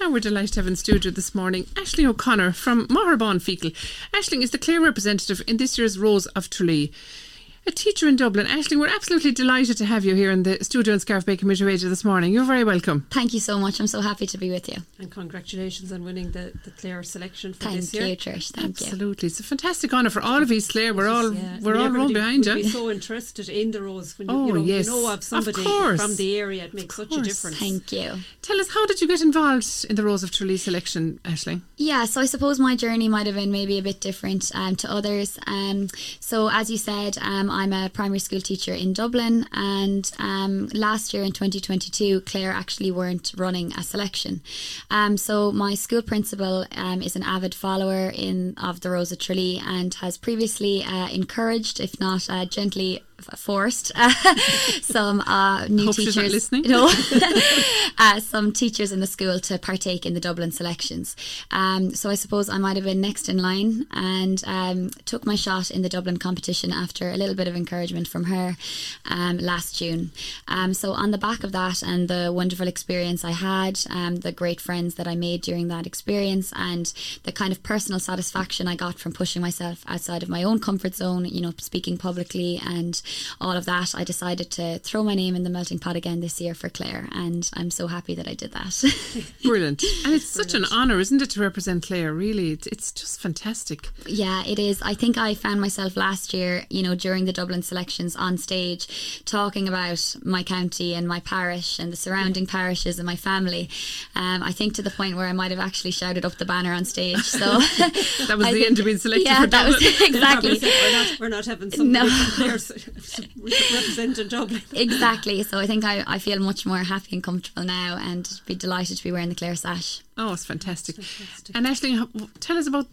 Now we're delighted to have in studio this morning Aisling O'Connor from Magherabawn Feakle. Aisling is the Clare representative in this year's Rose of Tralee a teacher in Dublin. Aisling, we're absolutely delighted to have you here in the studio in Scariff Bay Community Radio this morning. You're very welcome. Thank you so much. I'm so happy to be with you. And congratulations on winning the, the Clare selection for Thank this year. Thank you, Trish. Thank absolutely. you. Absolutely. It's a fantastic honour for all of East Clare. We're all yeah. we're all run behind you. We're so interested in the Rose when oh, you, know, yes. you know of somebody of from the area. It makes such a difference. Thank you. Tell us, how did you get involved in the Rose of Tralee selection, Aisling? Yeah, so I suppose my journey might have been maybe a bit different um, to others. Um, so as you said, um, I'm a primary school teacher in Dublin, and um, last year in 2022, Clare actually weren't running a selection. Um, so my school principal um, is an avid follower in of the Rosa Tralee and has previously uh, encouraged, if not uh, gently forced some uh, new Hope teachers. listening. No, uh, some teachers in the school to partake in the Dublin selections. Um, so I suppose I might have been next in line and um, took my shot in the Dublin competition after a little bit of encouragement from her um, last June. Um, so on the back of that and the wonderful experience I had, um, the great friends that I made during that experience, and the kind of personal satisfaction I got from pushing myself outside of my own comfort zone, you know, speaking publicly and all of that, I decided to throw my name in the melting pot again this year for Clare, and I'm so happy that I did that. Brilliant. And it's such an honour, isn't it, to represent Clare? Really, it's just fantastic. Yeah, it is. I think I found myself last year, you know, during the Dublin selections on stage talking about my county and my parish and the surrounding parishes and my family. Um, I think to the point where I might have actually shouted up the banner on stage. So that was I the think, end of being selected. Yeah, that was exactly. we're, not, we're not having some no. from there representing Dublin. exactly. So I think I, I feel much more happy and comfortable now and be delighted to be wearing the Clare sash. Oh, it's fantastic. It's fantastic. And Aisling, tell us about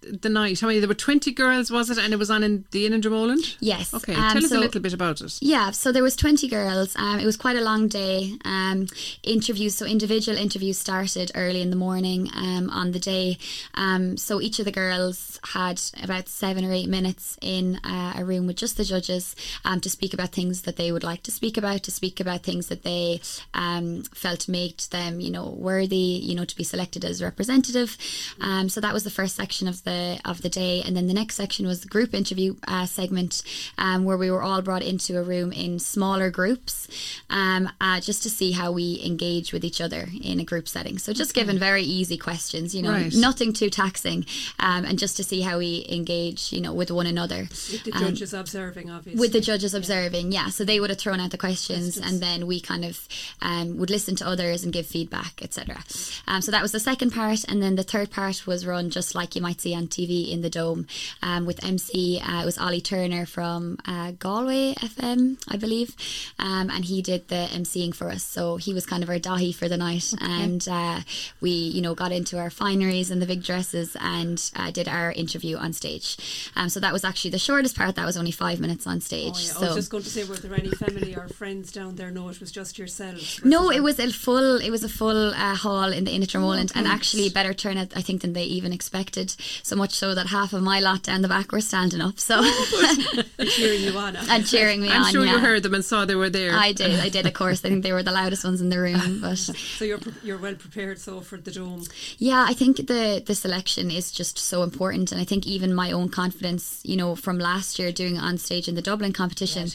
the night. How many? There were 20 girls, was it? And it was on in the Inn in Dromoland? Yes. Okay, um, tell us so, a little bit about it. Yeah, so there was 20 girls. Um, it was quite a long day. Um, interviews, so individual interviews started early in the morning um, on the day. Um, so each of the girls had about seven or eight minutes in uh, a room with just the judges um, to speak about things that they would like to speak about, to speak about things that they um, felt made them, you know, worthy, you know, to be selected as representative. Um, so that was the first section of the of the day, and then the next section was the group interview uh, segment, um, where we were all brought into a room in smaller groups, um, uh, just to see how we engage with each other in a group setting. So just okay. given very easy questions, you know, right. nothing too taxing, um, and just to see how we engage, you know, with one another. With the judges observing, obviously. With the judges observing, yeah. So they would have thrown out the questions, and then we kind of um, would listen to others and give feedback, etc. Um, so that was the second part, and then the third part was run just like you might see on TV in the Dome, um, with MC. Uh, it was Ollie Turner from uh, Galway FM, I believe, um, and he did the MCing for us. So he was kind of our Dáithí for the night, okay. and uh, we, you know, got into our fineries and the big dresses and uh, did our interview on stage. Um, so that was actually the shortest part. That was only five minutes on stage. Oh, yeah. so, I was just going to say, were there any family or friends down there? No, it was just yourselves. No, it was a full. It was a full uh, hall in the Inn at oh, and actually better turnout, I think, than they even expected. So much so that half of my lot down the back were standing up. So and cheering you on, and cheering me I'm on. I'm sure yeah. you heard them and saw they were there. I did. I did. Of course, I think they were the loudest ones in the room. But so you're you're well prepared so for the dome. Yeah, I think the the selection is just so important, and I think even my own confidence, you know, from last year doing on stage in the Dublin competition,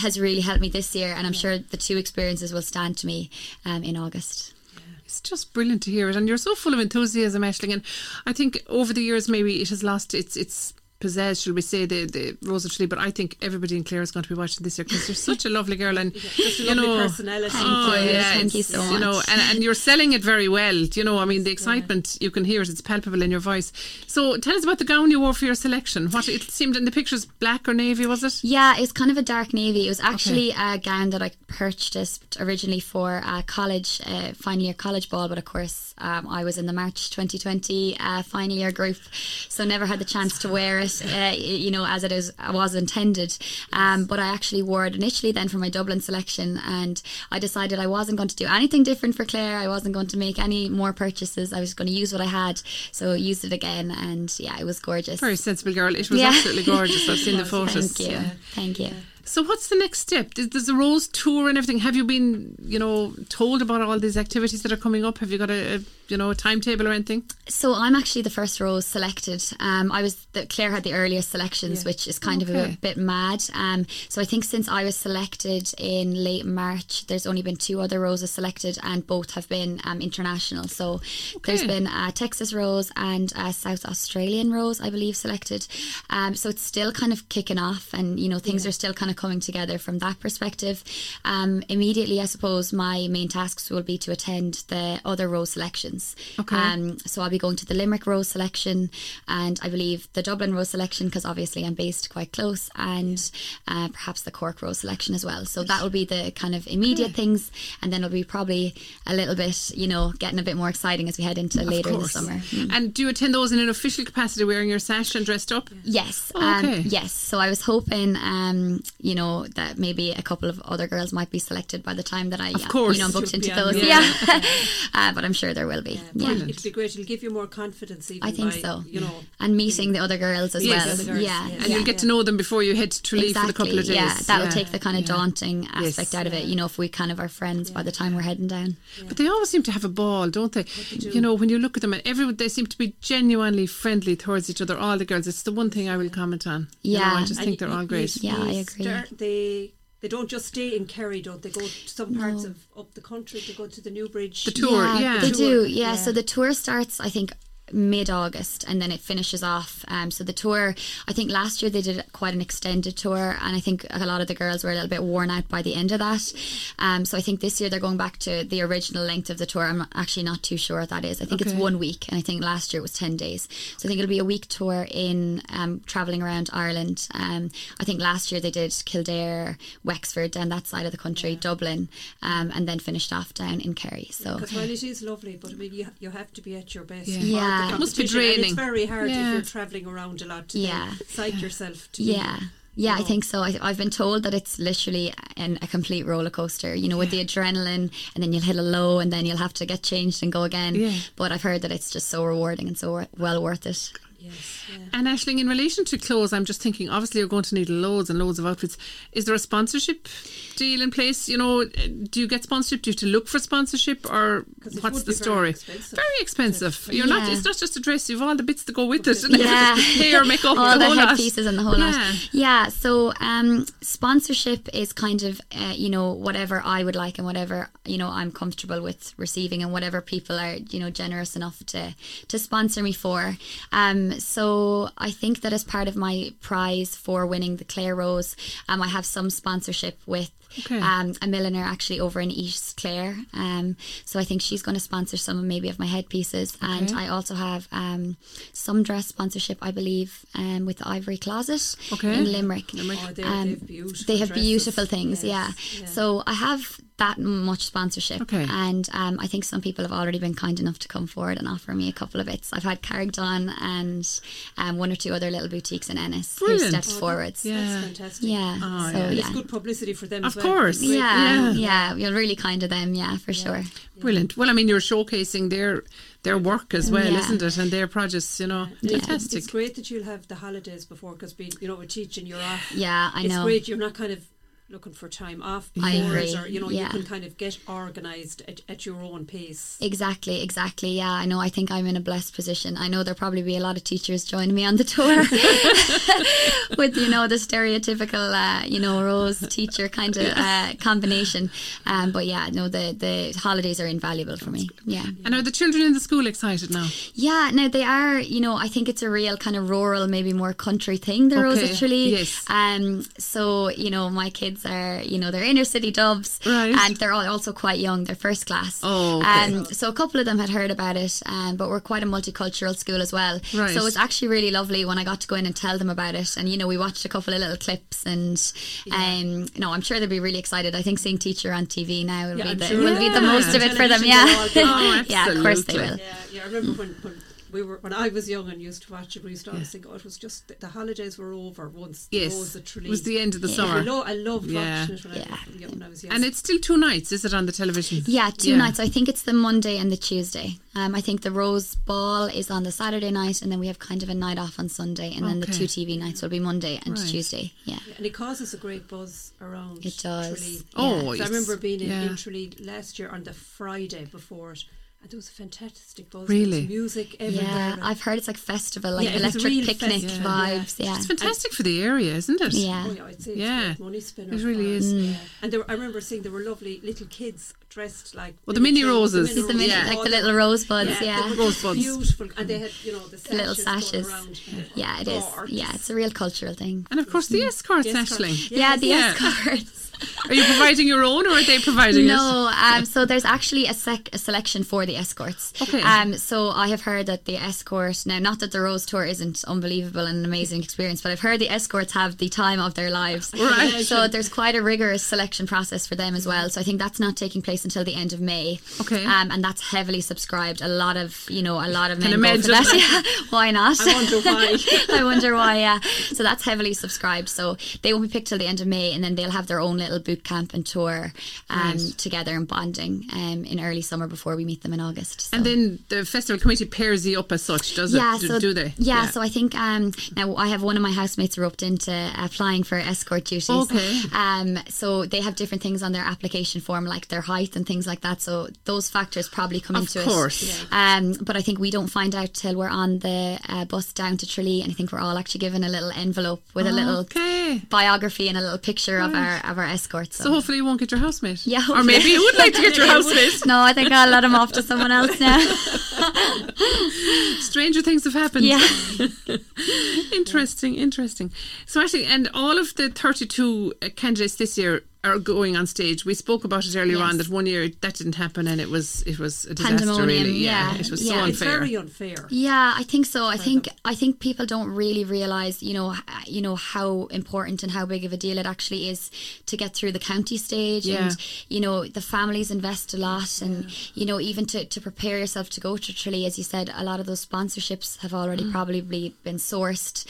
has really helped me this year, and I'm yeah. sure the two experiences will stand to me um, in August. It's just brilliant to hear it and you're so full of enthusiasm Aisling and I think over the years maybe it has lost its its possess, shall we say, the, the Rose of Tralee, but I think everybody in Clare is going to be watching this year because you're such a lovely girl and just a you know, personality. Thank oh, you, yeah, thank you so much. You know, and, and you're selling it very well. You know, I mean, the excitement yeah. you can hear it; it's palpable in your voice. So, tell us about the gown you wore for your selection. What it seemed in the pictures, black or navy, was it? Yeah, it was kind of a dark navy. It was actually okay. a gown that I purchased originally for a college, uh, final year college ball, but of course, um, I was in the March 2020 uh, final year group, so never had the chance to wear it. Uh, you know, as it is was intended. Um, but I actually wore it initially then for my Dublin selection, and I decided I wasn't going to do anything different for Clare. I wasn't going to make any more purchases. I was going to use what I had, so I used it again, and yeah, it was gorgeous. Very sensible girl. It was yeah. absolutely gorgeous. I've seen the photos. Thank you. Yeah. Thank you. So what's the next step? Does, the Rose tour and everything? Have you been, you know, told about all these activities that are coming up? Have you got a, a you know, a timetable or anything? So I'm actually the first Rose selected. Um, I was the Clare had the earliest selections, Yeah. which is kind of a bit mad. Um, so I think since I was selected in late March, there's only been two other roses selected, and both have been um, international. So there's been a Texas Rose and a South Australian Rose, I believe, selected. Um, so it's still kind of kicking off, and you know things are still kind of coming together from that perspective. Um, immediately, I suppose my main tasks will be to attend the other rose selections. Okay. Um, so I'll be going to the Limerick Rose selection, and I believe the Dublin Rose selection because obviously I'm based quite close, and uh, perhaps the Cork Rose selection as well. So that will be the kind of immediate things, and then it'll be probably a little bit, you know, getting a bit more exciting as we head into later in the summer. Mm. And do you attend those in an official capacity, wearing your sash and dressed up? Yes. Oh, um, okay. yes. So I was hoping, um, you know, that maybe a couple of other girls might be selected by the time that I, Of yeah, course. you know, I'm booked into those. the- Yeah. uh, but I'm sure there will be. Yeah. It'll be great. It'll give you more confidence, even I think by, so. You know, And meeting the other girls as Yes. well. Girls, yeah. yes. And yeah. you'll get to know them before you head to Tralee for the couple of days. Yeah, that will take the kind of daunting Yes. aspect out of it. You know, if we kind of are friends by the time we're heading down. But they always seem to have a ball, don't they? You know, when you look at them, and everyone they seem to be genuinely friendly towards each other. All the girls. It's the one thing I will comment on. You know, Yeah. I just And think they're all great. Yeah, I agree. Start, they they don't just stay in Kerry, don't they? Go to some parts of up the country. They go to the New Bridge. The tour, yeah. They The do, tour, yeah. yeah. So the tour starts, I think, mid August and then it finishes off. Um, so the tour, I think last year they did quite an extended tour, and I think a lot of the girls were a little bit worn out by the end of that. Um, so I think this year they're going back to the original length of the tour. I'm actually not too sure what that is. I think it's one week, and I think last year it was 10 days. So I think it'll be a week tour in um, traveling around Ireland. Um, I think last year they did Kildare, Wexford, down that side of the country, Dublin, um, and then finished off down in Kerry. So. Because while it is lovely, but I mean, you, you have to be at your best. Yeah. for the Yeah. It must be competition, and draining. it's very hard Yeah. if you're travelling around a lot to Yeah. then psych yourself to Yeah. be, Yeah, I think so. I, I've been told that it's literally an, a complete roller coaster, you know, with the adrenaline, and then you'll hit a low, and then you'll have to get changed and go again. Yeah. But I've heard that it's just so rewarding and so well worth it. Yes, yeah. And Aisling, in relation to clothes, I'm just thinking. Obviously, you're going to need loads and loads of outfits. Is there a sponsorship deal in place? You know, do you get sponsorship? Do you have to look for sponsorship, or 'Cause it what's the be very story? expensive. Very expensive. You're not. It's not just a dress. You've all the bits that go with it. Yeah. hair, makeup, all the, the whole lot. and the whole Yeah. lot. Yeah. So um, sponsorship is kind of uh, you know whatever I would like and whatever you know I'm comfortable with receiving and whatever people are you know generous enough to to sponsor me for. Um, so I think that as part of my prize for winning the Clare Rose, um, I have some sponsorship with. Okay. Um, a milliner actually over in East Clare. Um, so I think she's going to sponsor some of maybe of my headpieces, and I also have um, some dress sponsorship, I believe, um, with the Ivory Closet Okay. in Limerick. Oh, they're- Um, they've beautiful they have beautiful things, yeah. Yeah. So I have that much sponsorship, Okay. and um, I think some people have already been kind enough to come forward and offer me a couple of bits. I've had Carrigdon and um, one or two other little boutiques in Ennis who Brilliant. stepped Oh, that- forwards. Yeah. That's fantastic. Yeah. Oh, so yeah. Yeah. It's good publicity for them Of as well. course. Yeah, Yeah. yeah, you're really kind of them, yeah, for sure. Brilliant. Well, I mean, you're showcasing their their work as well, Yeah. isn't it? And their projects, you know, It's- fantastic. It's great that you'll have the holidays before because, you know, we're teaching, you're off. Yeah, I it's know. It's great. You're not kind of looking for time off I before it agree, or you know yeah. you can kind of get organised at, at your own pace. Exactly, exactly. Yeah, I know. I think I'm in a blessed position. I know there'll probably be a lot of teachers joining me on the tour with, you know, the stereotypical, uh, you know, rose teacher kind of uh, combination. Um, but yeah, no, the the holidays are invaluable for me. Yeah. And are the children in the school excited now? Yeah, now they are, you know, I think it's a real kind of rural, maybe more country thing, the Rose Okay, of Tralee. yes. Um, so, you know, my kids are, you know, they're inner city dubs. Right. And they're all also quite young, they're first class. Oh, okay. Um, so a couple of them had heard about it, um, but we're quite a multicultural school as well. Right. So it was actually really lovely when I got to go in and tell them about it. And, you know, we watched a couple of little clips and, um, no, I'm sure they'll be really excited. I think seeing teacher on TV now will Yeah, be the, sure will be the most be. of it for them. Yeah. they'll all be- Oh, yeah, of course they will. Yeah, yeah. I remember when, when we were when I was young and used to watch it. We used to always think, oh, it was just the, the holidays were over once. Yes, the Rose of it was the end of the Yeah. I, summer. lo- I loved Yeah. watching it when, Yeah. I, young, when I was young. And it's still two nights, is it, on the television? Yeah, two nights. I think it's the Monday and the Tuesday. Um, I think the Rose Ball is on the Saturday night, and then we have kind of a night off on Sunday, and then the two TV nights will be Monday and Right. Tuesday. Yeah, and it causes a great buzz around. It does. Tralee. Oh, So I remember being in, yeah. in Tralee last year on the Friday before it, and there was a fantastic buzz. Really? There was music everywhere. yeah. and- I've heard it's like festival, like Yeah, electric real picnic festival, vibes. Yeah, It's fantastic for the area, isn't it? yeah. Oh yeah, I'd say it's Yeah. money spinner. It really for is. Mm. Yeah. And there were, I remember seeing there were lovely little kids dressed like Well, the mini children, roses. These the mini, Yeah. like the little rosebuds. Yeah, Yeah, they Rosebuds. beautiful, and they had you know the, little sashes going around. yeah, it is. Yeah, it's a real cultural thing. And of course, the escorts, Yes, Aisling. Yeah, the Yeah. escorts. Are you providing your own, or are they providing it? No, um, so there's actually a, sec- a selection for the escorts. Okay. Um, so I have heard that the escort now, not that the Rose Tour isn't unbelievable and an amazing experience, but I've heard the escorts have the time of their lives. Right. So there's quite a rigorous selection process for them as well. So I think that's not taking place until the end of May. Okay. Um, and that's heavily subscribed. A lot of you know a lot of men Can go for that. Yeah. Why not? I wonder why. I wonder why, yeah. So that's heavily subscribed. So they won't be picked till the end of May, and then they'll have their own little boot camp and tour um, Right. together and bonding um, in early summer before we meet them in August. So. And then the festival committee pairs you up as such, does yeah, it? Do, so do they? Yeah, so I think um, now I have one of my housemates roped into applying for escort duties. Okay. Um, so they have different things on their application form, like their height and things like that. So those factors probably come Of into course. it. Um, but I think we don't find out till we're on the uh, bus down to Tralee, and I think we're all actually given a little envelope with a little Okay. biography and a little picture of our of our escorts. So hopefully you won't get your housemate. Yeah, Or maybe you would like to get your housemate. no, I think I'll let him off to someone else now. Stranger things have happened. yeah. interesting, interesting. So actually, and all of the 32 uh, candidates this year are going on stage. We spoke about it earlier Yes. on that one year that didn't happen and it was it was a disaster Pandemonium, really. yeah, it was so yeah. It's unfair. very unfair. Yeah, I think so. I think I think people don't really realize, you know, you know how important and how big of a deal it actually is to get through the county stage, Yeah. and you know the families invest a lot, and you know even to, to prepare yourself to go to Tralee, as you said, a lot of those sponsorships have already Mm. probably been sourced,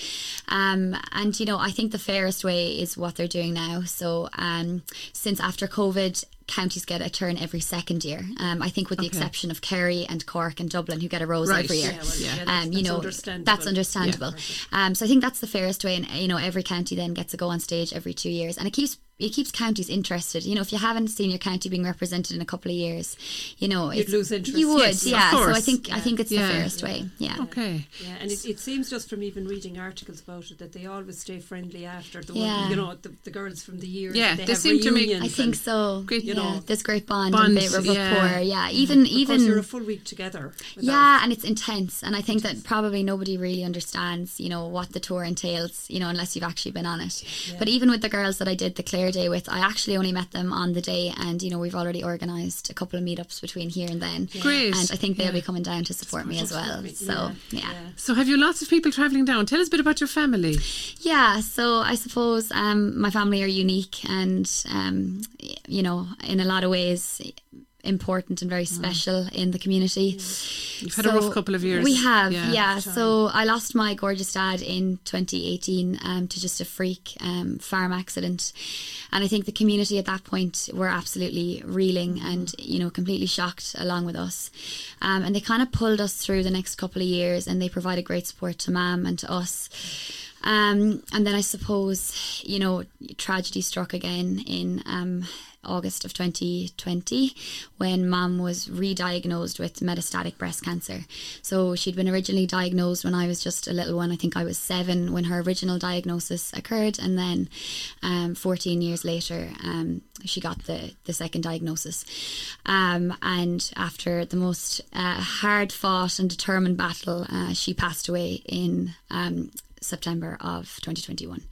um, and you know I think the fairest way is what they're doing now. So um, since after COVID. Counties get a turn every second year. Um, I think, with the Okay. exception of Kerry and Cork and Dublin, who get a rose Right. every year Yeah, well, yeah, that's- um, you that's know understandable. that's understandable. Um, so I think that's the fairest way, and you know every county then gets to go on stage every two years, and it keeps it keeps counties interested. You know, if you haven't seen your county being represented in a couple of years, you know You'd lose interest. You would, Yes, yeah. So I course. think I think it's Yeah. the fairest way. Yeah. Okay. Yeah, and it, it seems just from even reading articles about it that they always stay friendly after the Yeah. one, you know, the, the girls from the year. Yeah, they, they have seem to make- I think so. Great, you you know, know. there's great bond, Bond, and bit of yeah. Yeah, mm-hmm. even Of even you're a full week together. Yeah, and it's intense, and I think that probably nobody really understands, you know, what the tour entails, you know, unless you've actually been on it. But even with the girls that I did the Clare Day with, I actually only met them on the day, and you know, we've already organised a couple of meetups between here and then. Great. And I think they'll Yeah. be coming down to support me as well. me. So Yeah, yeah. yeah. So have you lots of people travelling down? Tell us a bit about your family. Yeah, so I suppose um, my family are unique and, um, you know, in a lot of ways important and very special in the community. You've had a rough couple of years. We have, Yeah. yeah. So I lost my gorgeous dad in 2018 um, to just a freak um, farm accident. And I think the community at that point were absolutely reeling and, you know, completely shocked along with us. Um, and they kind of pulled us through the next couple of years and they provided great support to Mam and to us. Um, and then I suppose, you know, tragedy struck again in um, August of 2020 when mum was re diagnosed with metastatic breast cancer. So she'd been originally diagnosed when I was just a little one. I think I was seven when her original diagnosis occurred. And then um, 14 years later, um, she got the, the second diagnosis. Um, and after the most uh, hard fought and determined battle, uh, she passed away in. September of 2021.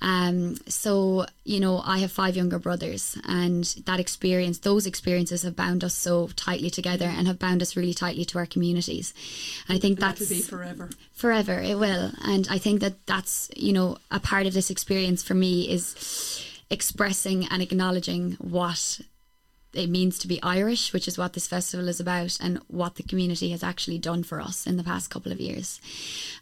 Um, so, you know, I have five younger brothers, and that experience, those experiences have bound us so tightly together and have bound us really tightly to our communities. And I think That'll that's be forever. forever it will and i think that that's you know a part of this experience for me is expressing and acknowledging what it means to be Irish, which is what this festival is about, and what the community has actually done for us in the past couple of years.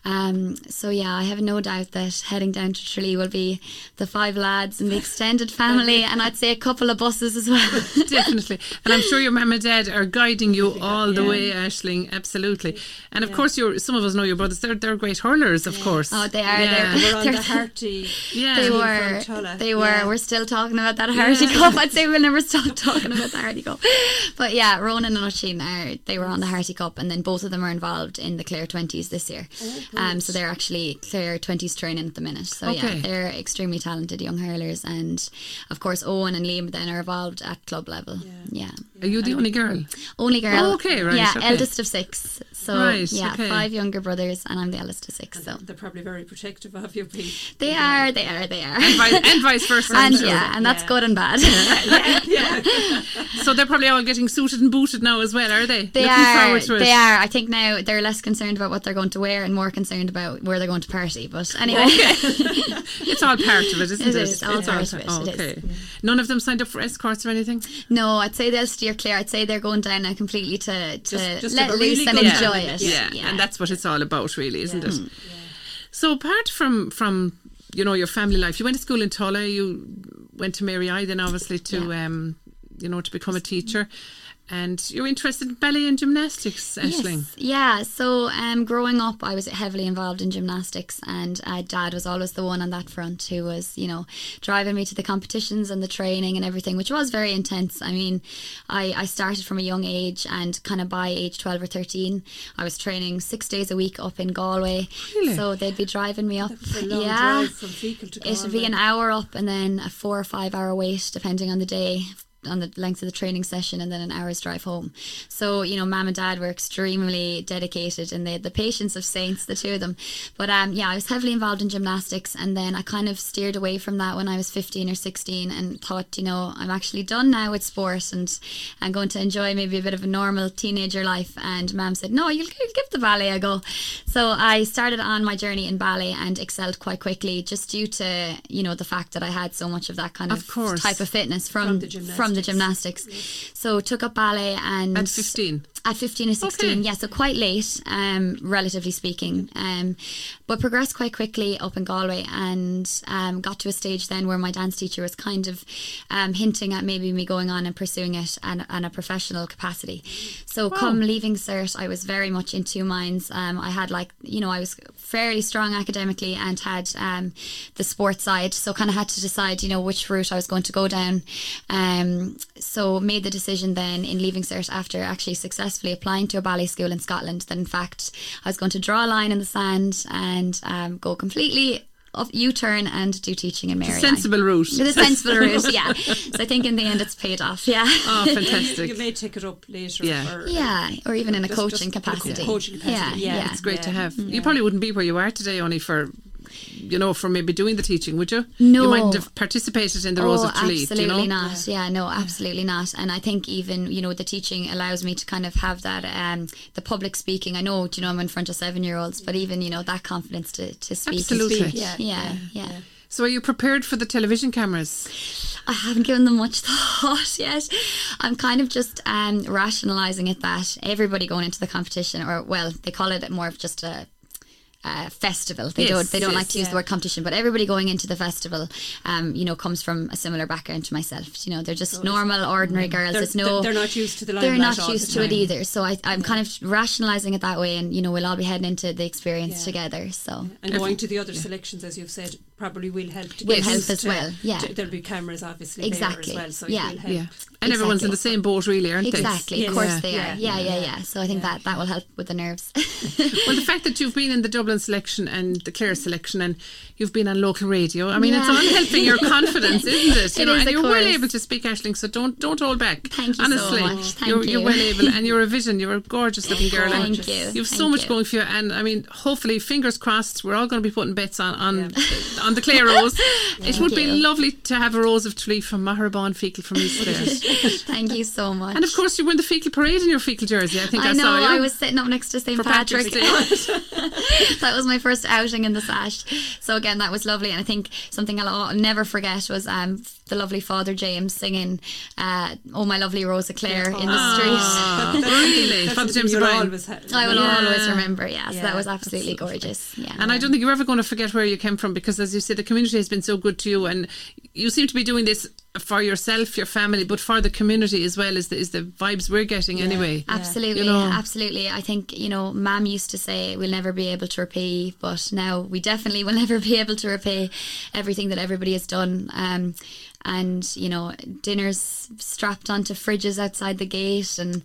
Um, so yeah, I have no doubt that heading down to Tralee will be the five lads and the extended family, and I'd say a couple of buses as well. Definitely. And I'm sure your mum and dad are guiding you all the way, Aisling. Absolutely. And of course, your some of us know your brothers. They're they're great hurlers, of course. Oh, they are. Yeah. They're, We're on the Harty. Yeah. They were. They were. Yeah. We're still talking about that Harty Cup. I'd say we'll never stop talking about the Harty Cup. But yeah, Ronan and Oisín are. They were on the Harty Cup, and then both of them are involved in the Clare Twenties this year. um, so they're actually Clare Twenties training at the minute. So Okay. yeah, they're extremely talented young hurlers, and of course Owen and Liam then are involved at club level. Yeah, Are you the only girl? only girl. Oh, okay, right, Yeah, okay. eldest of six. So Right, yeah, okay. five younger brothers, and I'm the eldest of six. So They're probably very protective of you, Pete. they are. They are. They are. And vice, and vice versa. And sure. yeah, and that's Yeah. good and bad. So they're probably all getting suited and booted now as well, are they? They Looking are. forward to it. They are. I think now they're less concerned about what they're going to wear and more concerned about where they're going to party. But anyway, It's all part of it, isn't It it? is, all It's part of it, oh, it is. okay. None of them signed up for escorts or anything? no, I'd say they'll steer clear. I'd say they're going down now completely to, to Just- just let loose really and enjoy time. it. Yeah. and that's what it's all about, really, isn't Yeah. it? So apart from from you know your family life, you went to school in Tulla. You went to Mary I, then obviously to um, you know to become a teacher, and you're interested in ballet and gymnastics, Aisling. Yes. Yeah. So, um, growing up, I was heavily involved in gymnastics, and uh, Dad was always the one on that front who was, you know, driving me to the competitions and the training and everything, which was very intense. I mean, I, I started from a young age, and kind of by age twelve or thirteen, I was training six days a week up in Galway. Really? So they'd be driving me up. Yeah. drive from Feakle to It'd be an hour up and then a four or five hour wait, depending on the day, on the length of the training session, and then an hour's drive home. So, you know, mum and dad were extremely dedicated and they had the patience of saints, the two of them. But um, yeah, I was heavily involved in gymnastics and then I kind of steered away from that when I was 15 or 16 and thought, you know, I'm actually done now with sport and I'm going to enjoy maybe a bit of a normal teenager life. And mum said, no, you'll, you'll give the ballet a go. So I started on my journey in ballet and excelled quite quickly just due to, you know, the fact that I had so much of that kind of, Of type of fitness from, From the from the gymnastics. So took up ballet and At 15. At 15 or 16 Okay. yeah so quite late um relatively speaking. Um but progressed quite quickly up in Galway and um got to a stage then where my dance teacher was kind of um hinting at maybe me going on and pursuing it and on a professional capacity. So come leaving cert I was very much in two minds. Um I had like you know I was fairly strong academically and had um the sports side so kind of had to decide you know which route I was going to go down. Um so made the decision then in leaving cert after actually successfully applying to a ballet school in Scotland that in fact I was going to draw a line in the sand and um, go completely off U-turn and do teaching in Mary. Sensible route. The sensible route, yeah. So I think in the end it's paid off, yeah. Oh, fantastic. You may take it up later. Yeah. Or, Yeah, or even in a Just- coaching just capacity. coaching capacity, Yeah, yeah. yeah. It's great to Yeah. have. You probably wouldn't be where you are today only for, you know, for maybe doing the teaching, would you? No. You mightn't have participated in the Rose oh, of Tralee, absolutely you know? not. Yeah. no, absolutely not. And I think even you know the teaching allows me to kind of have that um the public speaking. I know, do you know, I'm in front of seven year olds, but even you know that confidence to to speak. Absolutely. Speak, yeah, Yeah, yeah. So are you prepared for the television cameras? I haven't given them much thought yet. I'm kind of just um, rationalising it that everybody going into the competition, or well, they call it more of just a. Uh, festival. They Yes, don't. They don't yes, like to use the word competition, but everybody going into the festival, um, you know, comes from a similar background to myself. You know, they're just normal, ordinary girls. They're, There's no. they're not used to the they're not all the used to it either. So I, I'm kind of rationalising it that way, and you know, we'll all be heading into the experience Yeah. together. So And going to the other selections, as you've said, probably will help to Will help as to- well, yeah. to- there'll be cameras obviously Exactly, there as well, so yeah. it will help. Yeah. And everyone's in the same boat, really, aren't they? exactly, Yes. of course Yeah. they are. Yeah, yeah, yeah. So I think that that will help with the nerves. Well, the fact that you've been in the Dublin selection and the Clare selection and you've been on local radio, I mean, it's Yeah. all helping your confidence, isn't it? You It know, and you're well able to speak, Aisling, so don't don't hold back. Thank you so Honestly, much. Thank you're, you're you. well able, and you're a vision. You're a gorgeous looking girl. and Thank you. You've so much you. going for you, and I mean, hopefully, fingers crossed, we're all going to be putting bets on on, on on the Clare Rose. it would be lovely to have a rose of Tralee from Magherabawn Feakle from East Clare. Thank you so much. and of course, you win the Feakle Parade in your Feakle jersey. I think I, I know saw you. I was sitting up next to St. For Patrick. Patrick's that was my first outing in the sash. So again, that was lovely, and I think something I'll al- never forget was um, the lovely Father James singing uh, "Oh My Lovely Rosa Clare" in the street. Really? Father James you'll O'Brien. always ha- I will Yeah. always remember. Yeah, so that was absolutely lovely. gorgeous. Yeah, And I don't think you're ever going to forget where you came from because, as you said, the community has been so good to you, and you seem to be doing this for yourself, your family, but for the community as well. Is the, is the vibes we're getting anyway? Absolutely, You know. absolutely. I think you know, Mam used to say we'll never be able to repay, but now we definitely will never be able to repay everything that everybody has done. Um, and you know, dinners strapped onto fridges outside the gate, and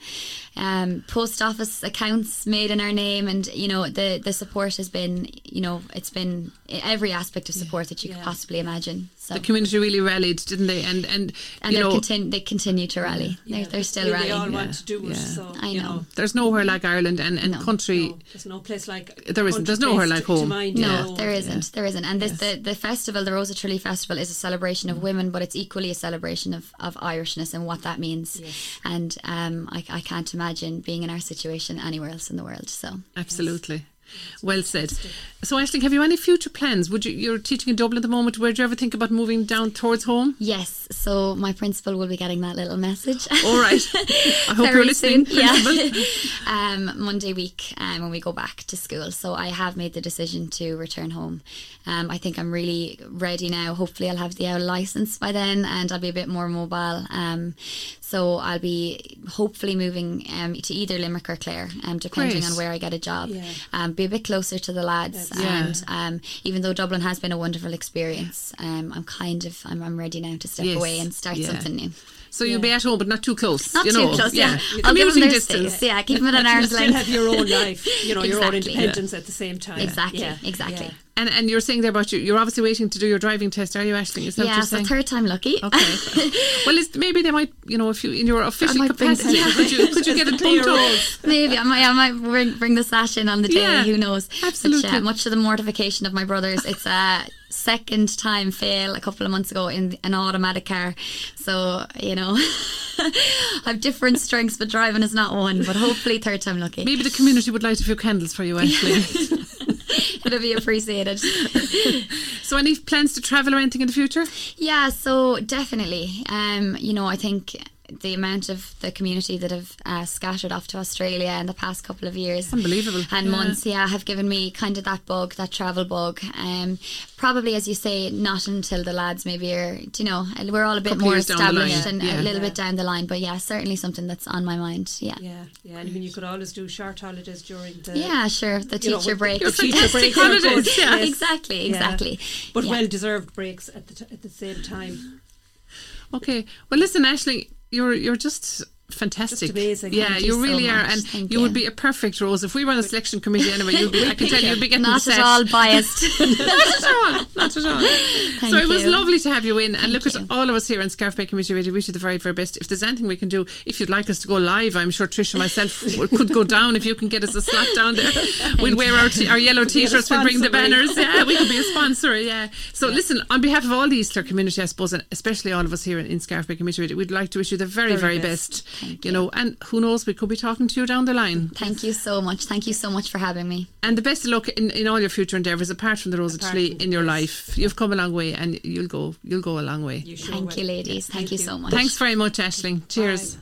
um, post office accounts made in our name, and you know, the the support has been, you know, it's been every aspect of support that you could possibly imagine. So. The community really rallied, didn't they? And and, and you they know, continue. They continue to rally. Yeah, They're, they're still they, rallying. They all Yeah, want to do it. yeah. So, I you know. there's nowhere like Ireland and, and No. country. No, there's no place like There isn't. There's nowhere like to- to home. mind No, your there isn't. There isn't. And this Yes. the, the festival, the Rosa Tralee Festival, is a celebration of women, but it's equally a celebration of, of Irishness and what that means. Yes. And um, I, I can't imagine being in our situation anywhere else in the world. So Absolutely. Well said. So, Aisling, have you any future plans? Would you? You're teaching in Dublin at the moment. Would you ever think about moving down towards home? yes, so my principal will be getting that little message. All right. I hope you're listening, soon, yeah. um, Monday week um, when we go back to school. So I have made the decision to return home. Um, I think I'm really ready now. Hopefully, I'll have the L license by then, and I'll be a bit more mobile. Um, so I'll be hopefully moving um, to either Limerick or Clare, um, depending Great. on where I get a job. Yeah. Um, be a bit closer to the lads, Yeah. and um, even though Dublin has been a wonderful experience, um, I'm kind of I'm, I'm ready now to step Yes. away and start Yeah. something new. So you'll be at home, but not too close. Not you too close, yeah. yeah. I'll give them Commuting their distance. space. Yeah, keep them at an You arm's still length. have your own life, you know, your own Exactly. independence at the same time. Exactly, Yeah, exactly. yeah. And and you're saying there about you. You're obviously waiting to do your driving test, are you, Aisling? Is that what Yeah, you're so third time lucky. Okay. well, is, maybe they might, you know, if you in your official might bring capacity, the- could you could you get a it clear bumped up? rose. Maybe I might, I might bring, bring the sash in on the day. Yeah, who knows? absolutely. But, uh, much to the mortification of my brothers, it's a second time fail a couple of months ago in an automatic car. So you know, I have different strengths, but driving is not one. But hopefully, third time lucky. Maybe the community would light a few candles for you, Aisling. It'll be appreciated. so, any plans to travel or anything in the future? Yeah, so definitely. Um, you know, I think the amount of the community that have uh, scattered off to Australia in the past couple of years, Unbelievable. and Yeah. months, yeah, have given me kind of that bug, that travel bug. Um, probably, as you say, not until the lads maybe are, you know, we're all a bit Couple more years down the line, established and yeah. a little Yeah. bit down the line. But yeah, certainly something that's on my mind. Yeah. Yeah, yeah. And I mean, you could always do short holidays during the. Yeah, sure. The you know, teacher with break. The teacher fantastic break. holidays, yeah. yes. Exactly, Yeah. exactly. But Yeah. well deserved breaks at the t- at the same time. Okay. Well, listen, Aisling, you're you're just fantastic. Just amazing. Yeah, Thank you, you so really are, and Thank you would be a perfect rose if we were on the selection committee. Anyway, you'd be, I can tell you, you'd be getting Not the at all biased. not at all. Not at all. Thank so it was you. lovely to have you in. And look you. at all of us here on Scariff Bay Community Radio. Wish you the very, very best. If there's anything we can do, if you'd like us to go live, I'm sure Trish and myself could go down. If you can get us a slot down there, we'll wear our, t- our yellow t-shirts. We'll bring the banners. Yeah, we could be a sponsor. Yeah. So listen, on behalf of all the East Clare community, I suppose, and especially all of us here in, in Scariff Bay Community Radio, we'd like to wish you the very, very, Very best. best. You know, and who knows, we could be talking to you down the line. Thank you so much. Thank you so much for having me. And the best of luck in, in all your future endeavours, apart from the Rose Apart Tree from- in your yes. life. You've come a long way, and you'll go. You'll go a long way. You sure Thank will. you, ladies. Thank, you so much. Thanks very much, Aisling. Cheers. Bye.